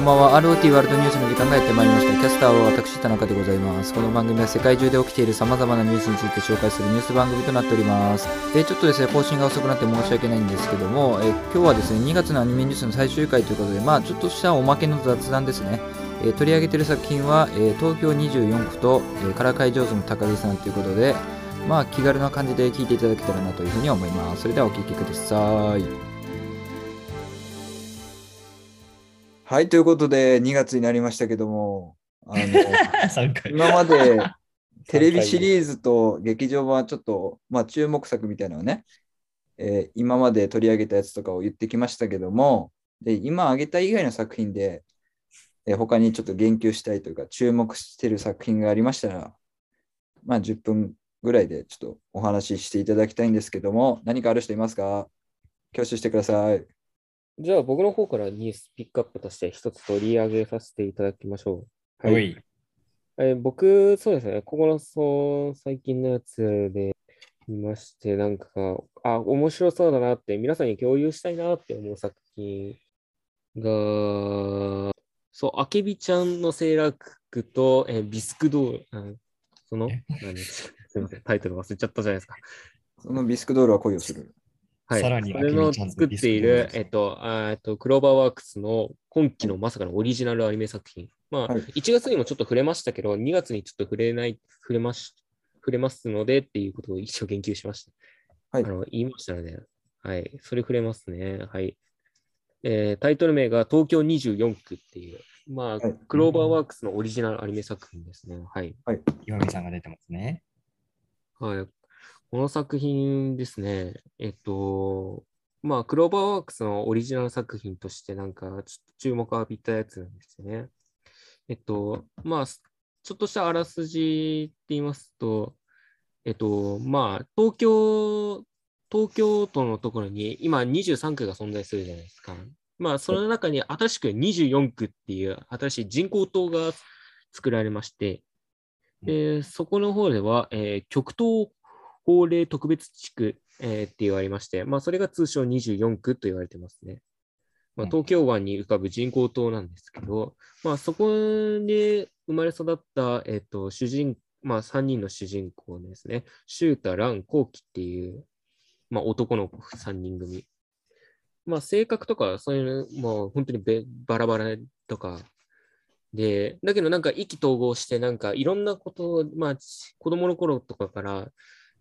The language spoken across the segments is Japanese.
こんばんは。ROT ワールドニュースの時間がやってまいりました。キャスターは私田中でございます。この番組は世界中で起きている様々なニュースについて紹介するニュース番組となっております。えちょっとですね更新が遅くなって申し訳ないんですけども、え今日はですね2月のアニメニュースの最終回ということでまあちょっとしたおまけの雑談ですね。え取り上げている作品は、え東京24区と、え、からかい上手の高木さんということでまあ気軽な感じで聞いていただけたらなというふうに思います。それではお聞きください。はいということで2月になりましたけどもあの 3回。今まで テレビシリーズと劇場版はちょっと、まあ、注目作みたいなのをね、えー今まで取り上げたやつとかを言ってきましたけども、で今挙げた以外の作品で、えー他にちょっと言及したいというか、注目している作品がありましたら、まあ、10分ぐらいでちょっとお話ししていただきたいんですけども、何かある人いますか？挙手してください。じゃあ僕の方からニュースピックアップとして一つ取り上げさせていただきましょう。おい。えー僕、そうですね、ここのそう最近のやつで見まして、なんか、あ、面白そうだなって、皆さんに共有したいなって思う作品が、そう、あけびちゃんのセーラー服と、えービスクドール、うんその、すみません、タイトル忘れちゃったじゃないですか。そのビスクドールは恋をする。はい、さらにそれの作っている、えっと、あーえっと、クローバーワークスの今期のまさかのオリジナルアニメ作品。まあ、はい1月にもちょっと触れましたけど、2月にちょっと触れない、触れまし、触れますのでっていうことを一応言及しました。はいあの言いましたので、はい、それ触れますね。はい。えータイトル名が東京24区っていう、まあ、はいクローバーワークスのオリジナルアニメ作品ですね。はい。岩見さんが出てますね。はい。この作品ですね、えっと、まあ、クローバーワークスのオリジナル作品として、なんか、ちょっと注目を浴びたやつなんですよね。えっと、まあ、ちょっとしたあらすじって言いますと、えっと、まあ、東京、東京都のところに今23区が存在するじゃないですか。まあ、その中に新しく24区っていう新しい人工島が作られまして、で、そこの方では、えー極東法令特別地区、えーって言われまして、まあ、それが通称24区と言われてますね。まあ、うん東京湾に浮かぶ人工島なんですけど、まあ、そこで生まれ育った、えっと主人、まあ、3人の主人公ですね。シュータ、ラン、コウキっていう、まあ、男の子3人組。まあ、性格とか、そういうの、もう本当にべバラバラとか、で、だけどなんか意気投合して、なんかいろんなことを、まあ、ち子供の頃とかから、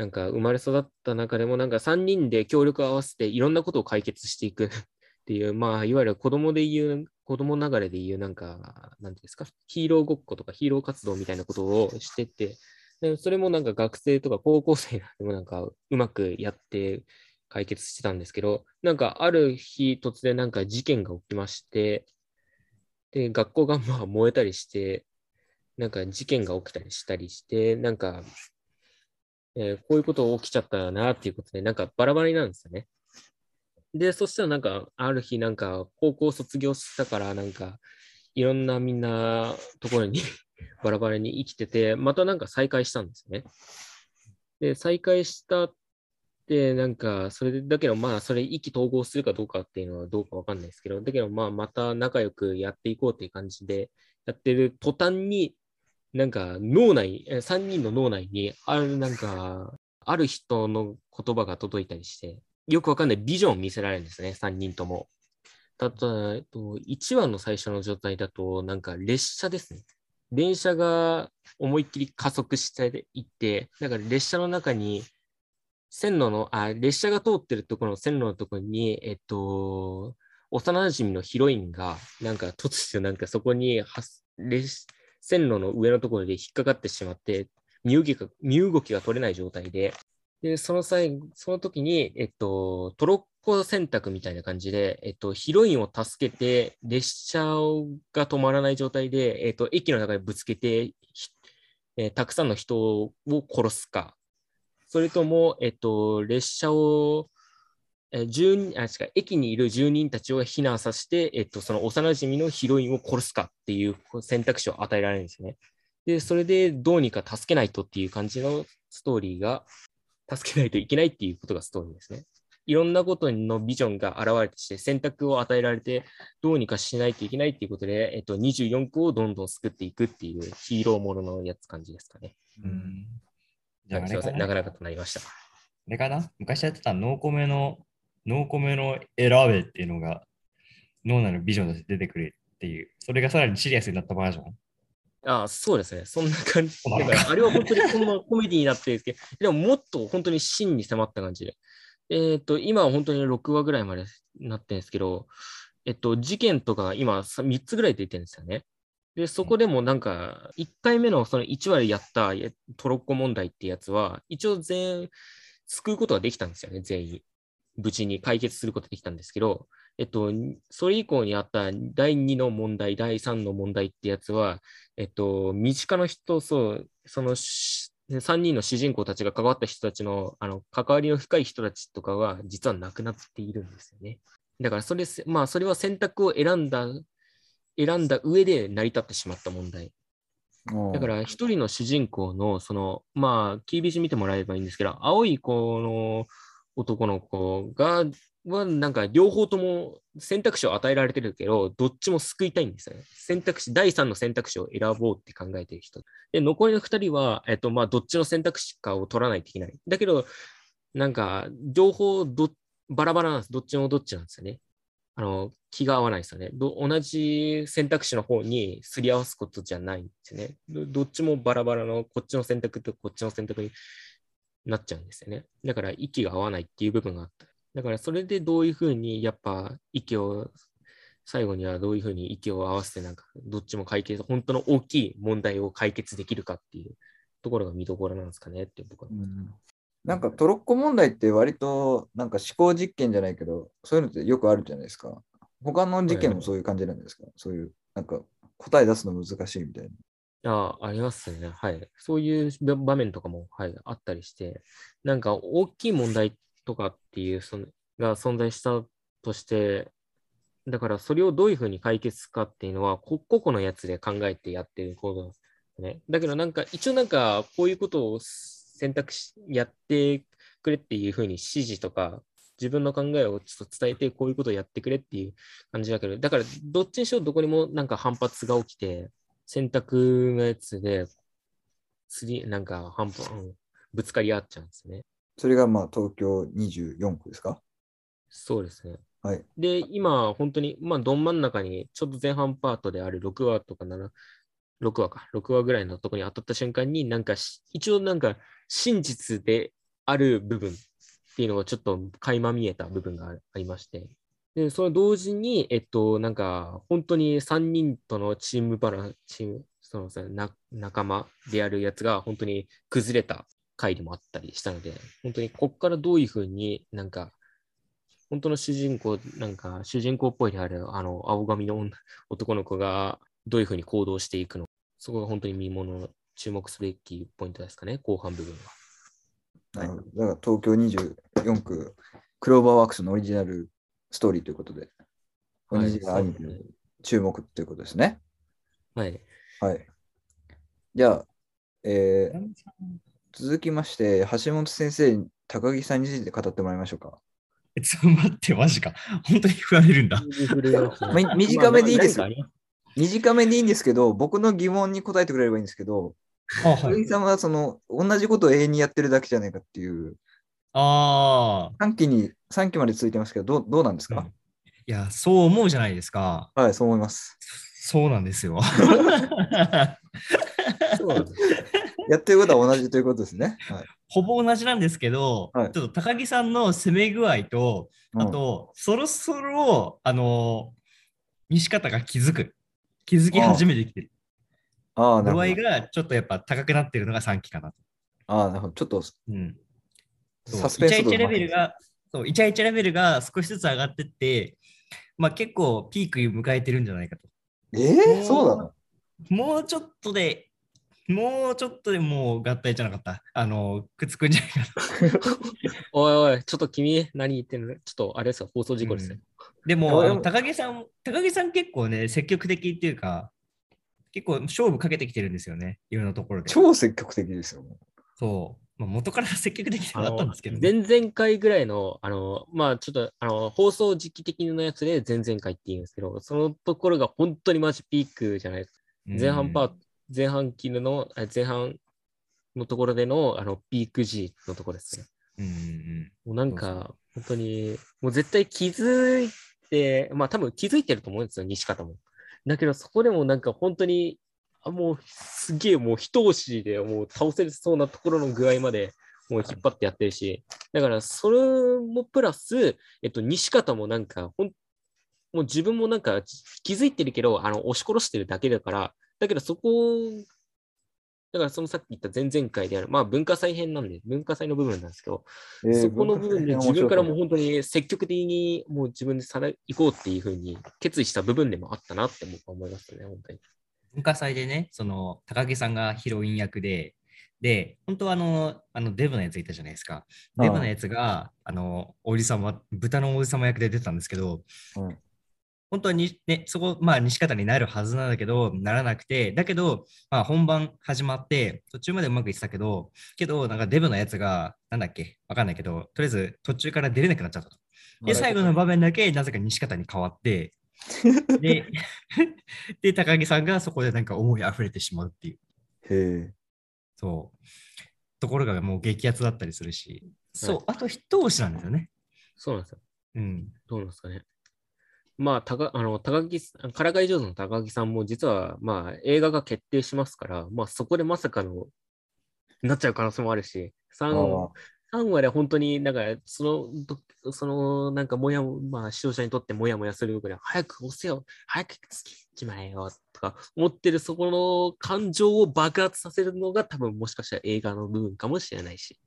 なんか生まれ育った中でも、なんか3人で協力を合わせていろんなことを解決していく。っていう、まあ、いわゆる子供で言う、子供ながらで言う、なんか、なんていうんですか、ヒーローごっことかヒーロー活動みたいなことをしてて、でそれもなんか学生とか高校生でもなんかうまくやって解決してたんですけど、なんかある日突然なんか事件が起きまして、で、学校がまあ燃えたりして、なんか事件が起きたりしたりして、なんか、えーこういうこと起きちゃったなっていうことで、なんかバラバラになるんですよね。で、そしたらなんか、ある日なんか、高校卒業したから、なんか、いろんなみんなところに バラバラに生きてて、またなんか再会したんですよね。で、再会したって、なんか、それだけど、まあ、それ意気投合するかどうかっていうのはどうかわかんないですけど、だけど、まあ、また仲良くやっていこうっていう感じでやってる途端に、なんか脳内、3人の脳内に、あるなんか、ある人の言葉が届いたりして、よくわかんないビジョンを見せられるんですね、3人とも。たと、えっと1話の最初の状態だと、なんか列車ですね。電車が思いっきり加速していって、だから列車の中に、線路の、あ、列車が通ってるところの線路のところに、えっと、幼馴染のヒロインが、なんか突如なんかそこに線路の上のところで引っかかってしまって、身動きが身動きが取れない状態で、で、その際、その時に、えっと、トロッコ選択みたいな感じで、えっと、ヒロインを助けて、列車が止まらない状態で、えっと、駅の中にぶつけて、えーたくさんの人を殺すか、それとも、えっと、列車を、住人あ違う駅にいる住人たちを避難させて、えっと、その幼馴染のヒロインを殺すかっていう選択肢を与えられるんですね。で、それでどうにか助けないとっていう感じのストーリーが、助けないといけないっていうことがストーリーですね。いろんなことのビジョンが現れてして、選択を与えられて、どうにかしないといけないっていうことで、えっと、24区をどんどん救っていくっていうヒーローもののやつ感じですかね。うん。じゃすいません、れかな？長々となりました。あれかな？昔やってたノーコメの、ノーコメの選べっていうのが脳内のビジョンとして出てくるっていう、それがさらにシリアスになったバージョン？ああ、そうですね。そんな感じ。あれは本当にこのコメディになってるんですけど、でももっと本当に真に迫った感じで。えっ、と、今は本当に6話ぐらいまでなってるんですけど、えっと、事件とかが今3つぐらい出てるんですよね。で、そこでもなんか、1回目のその1話でやったえトロッコ問題ってやつは、一応全、救うことができたんですよね、全員。無事に解決することができたんですけど、えっと、それ以降にあった第2の問題、第3の問題ってやつは、えっと、身近な人、そう、そのし3人の主人公たちが関わった人たちの、あの、関わりの深い人たちとかは、実は亡くなっているんですよね。だから、それせ、まあ、それは選択を選んだ、選んだ上で成り立ってしまった問題。だから、一人の主人公の、その、まあ、キービジ見てもらえばいいんですけど、青い子の男の子が、はなんか両方とも選択肢を与えられてるけど、どっちも救いたいんですよね。選択肢、第三の選択肢を選ぼうって考えてる人。で、残りの二人は、えっと、まあ、どっちの選択肢かを取らないといけない。だけど、なんか、情報ど、バラバラなんです。どっちもどっちなんですよね。あの、気が合わないですよね。同じ選択肢の方にすり合わすことじゃないんですよね。どどっちもバラバラの、こっちの選択とこっちの選択になっちゃうんですよね。だから、息が合わないっていう部分があった。だから、それでどういうふうに、やっぱ、息を、最後にはどういうふうに息を合わせて、なんか、どっちも解決、本当の大きい問題を解決できるかっていうところが見どころなんですかねって僕は。うんなんかトロッコ問題って割となんか思考実験じゃないけど、そういうのってよくあるじゃないですか。他の事件もそういう感じなんですか、そういう、なんか答え出すの難しいみたいな。ああ、ありますね。はい。そういう場面とかも、はい、あったりして、なんか大きい問題とかっていうそのが存在したとして、だからそれをどういうふうに解決かっていうのは、こ個々のやつで考えてやってることですね。だけどなんか、一応なんか、こういうことを選択し、やってくれっていうふうに指示とか、自分の考えをちょっと伝えて、こういうことをやってくれっていう感じだけど、だから、どっちにしろどこにもなんか反発が起きて、選択のやつで、釣り、なんか反発、うん、ぶつかり合っちゃうんですね。それがまあ東京24区ですか？そうですね。はい。で、今、本当に、まあ、どん真ん中に、ちょっと前半パートである6話とか7、6話か、6話ぐらいのとこに当たった瞬間に、なんかし、一応なんか、真実である部分っていうのがちょっと垣間見えた部分があありまして、で、その同時に、えっと、なんか、本当に3人とのチームバランス、チーム、そのさな仲間であるやつが本当に崩れた回でもあったりしたので、本当にここからどういうふうになんか、本当の主人公、なんか主人公っぽいであるあの青髪の女男の子がどういうふうに行動していくのかそこが本当に見もの、注目すべきポイントですかね、後半部分は。なるほどだから東京24区、クローバーワークスのオリジナルストーリーということで、オリジナルアニメ注目ということですね。はい。はい。じゃあ、えー続きまして、橋本先生に高木さんについて語ってもらいましょうか。えちょっと待って、マジか。本当に振られるんだ。み短めでいいです短めでいいんですけど、僕の疑問に答えてくれればいいんですけど、あ、はい。高木さんはその同じことを永遠にやってるだけじゃないかっていう、ああ、3期に、3期まで続いてますけど、どうどうなんですか、うんいや、そう思うじゃないですか。はい、そう思います。そうなんですよ。そうやってることは同じということですね。はい、ほぼ同じなんですけど、はいちょっと高木さんの攻め具合と、うんあと、そろそろ、あの、西方が気づく。気づき始めてきてる。ああ、なるほど度合い。がちょっとやっぱ高くなってるのが3期かなと。ああ、なるほど。ちょっとうん。サスペンス度イチャイチャレベルが、そう、イチャイチャレベルが少しずつ上がってって、まあ結構ピーク迎えてるんじゃないかと。えー、そうなの？もうちょっとで、もうちょっとでもう合体じゃなかった。あの、くっつくんじゃないかな。おいおい、ちょっと君、何言ってんの？ちょっとあれですよ、放送事故ですよ。でも、いやでも高木さん、高木さん結構ね、積極的っていうか、結構勝負かけてきてるんですよね、いろんなところで。超積極的ですよ。そう。まあ、元から積極的ではあったんですけど、ね、前々回ぐらいの、あの、まあちょっと、あの、放送時期的なやつで前々回って言うんですけど、そのところが本当にマジピークじゃないですか。前半パート、前半期の、前半のところでの、あの、ピーク時のところですね。うんうんもうなんか、本当に、もう絶対気づいて、まあ多分気づいてると思うんですよ、西方も。だけどそこでもなんか本当に、あもうすげえもう一押しでもう倒せそうなところの具合までもう引っ張ってやってるし、だからそれもプラス、えっと、西方もなんかほん、もう自分もなんか気づいてるけど、あの、押し殺してるだけだから、だけどそこだからそのさっき言った前々回である、まあ文化祭編なんで、文化祭の部分なんですけど、えーそこの部分で自分からも本当に積極的にもう自分でさら行こうっていうふうに決意した部分でもあったなって僕は思いますね、本当に。文化祭でね、その高木さんがヒロイン役で、で、本当はあの、あのデブのやついたじゃないですか。デブのやつが、あの、王子様、豚の王子様役で出てたんですけど、うん本当はに、ね、そこ、まあ、西方になるはずなんだけど、ならなくて、だけど、まあ、本番始まって、途中までうまくいってたけど、けど、なんかデブのやつが、なんだっけ、わかんないけど、とりあえず途中から出れなくなっちゃったと。で、最後の場面だけ、なぜか西方に変わって、で、で、高木さんがそこでなんか思い溢れてしまうっていう。へえ。そう。ところがもう激アツだったりするし、そう、あと一押しなんですよね。そうなんですよ。うん。どうなんですかね。まあ、高あの高木からかい上手の高木さんも実は、まあ、映画が決定しますから、まあ、そこでまさかの、なっちゃう可能性もあるし、あ 3, あ3話で本当になんか、そのど、その、なんか、もやも、まあ、視聴者にとってもやもやするぐらい、早く押せよ、早くつけちまえよ、とか思ってるそこの感情を爆発させるのが多分もしかしたら映画の部分かもしれないし。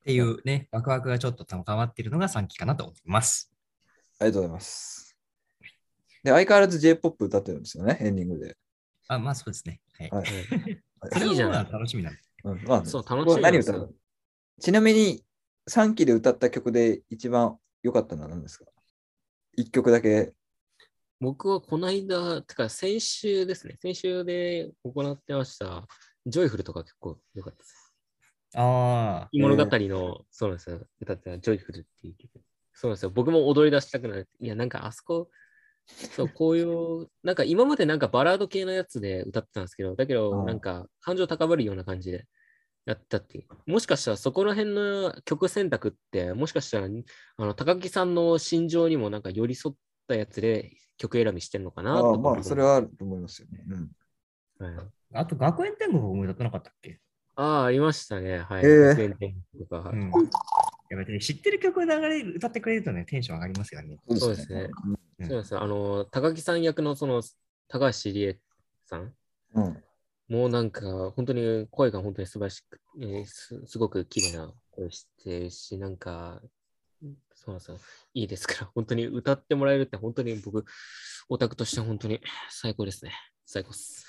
っていうね、ワクワクがちょっと高まっているのが3期かなと思います。ありがとうございます。で、相変わらず J-POP 歌ってるんですよね、エンディングで。あ、まあそうですね。はい。はい それいいじゃないは楽しみなんで。うんまあ、そう、楽しみ何歌うのちなみに、3期で歌った曲で一番良かったのは何ですか ?1 曲だけ。僕はこの間、てか先週ですね、先週で行ってました、ジョイフルとか結構良かったです。あ物語の、そうなんですよ、歌ってたジョイフルっていう曲。そうなんですよ、僕も踊り出したくなる。いや、なんかあそこ、そう、こういう、なんか今までなんかバラード系のやつで歌ってたんですけど、だけうど、んなんか感情高ぶるような感じでやったっていう。もしかしたらそこら辺の曲選択って、もしかしたら、あの、高木さんの心情にもなんか寄り添ったやつで曲選びしてるのかなあまあ、それはあると思いますよね。うん。はいあ。あと、学園天国も歌ってなかったっけ？ああ、ありましたね。はい。へえ学園天国とか。はいうん。やっぱり知ってる曲を流れる、歌ってくれるとね、テンション上がりますよね。そうですね。うんうんそうですよ。あの、高木さん役のその、高橋理恵さん。うん。もうなんか、本当に声が本当に素晴らしく、えーすすごく綺麗な声してるし、なんか、そうなんですよ。いいですから、本当に歌ってもらえるって、本当に僕、オタクとして本当に最高ですね。最高っす。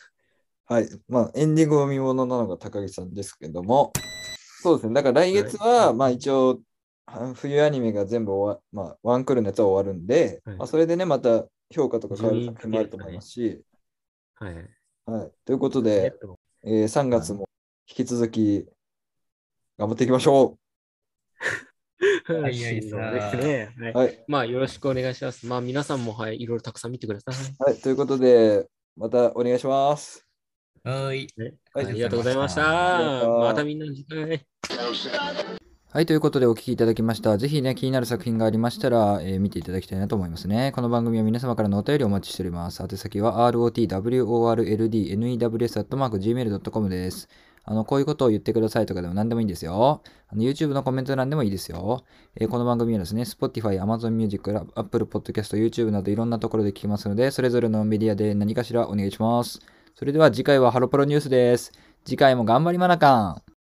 はい。まあ、エンディングを見ものなのが高木さんですけども、そうですね。だから来月は、まあ一応、は冬アニメが全部終わ、まあ、ワンクールのやつは終わるんで、はいまあ、それでね、また評価とか変わる作品もあると思いますし、はい。はい。ということで、とえー3月も引き続き頑張っていきましょはいはいしんどいですね。はい。う。はい。まあ、よろしくお願いします。まあ、皆さんも、はい、いろいろたくさん見てください。はい。ということで、またお願いします。はーい。はいありがとうございました。またみんなの次回。はい、ということでお聞きいただきました。ぜひね、気になる作品がありましたら、えー見ていただきたいなと思いますね。この番組は皆様からのお便りをお待ちしております。宛先は rotworldnews.gmail.com です。あの、こういうことを言ってくださいとかでも何でもいいんですよ。あの YouTube のコメント欄でもいいですよ。えーこの番組はですね、Spotify、Amazon Music、Apple Podcast、YouTube などいろんなところで聞きますので、それぞれのメディアで何かしらお願いします。それでは次回はハロプロニュースです。次回も頑張りまなかん。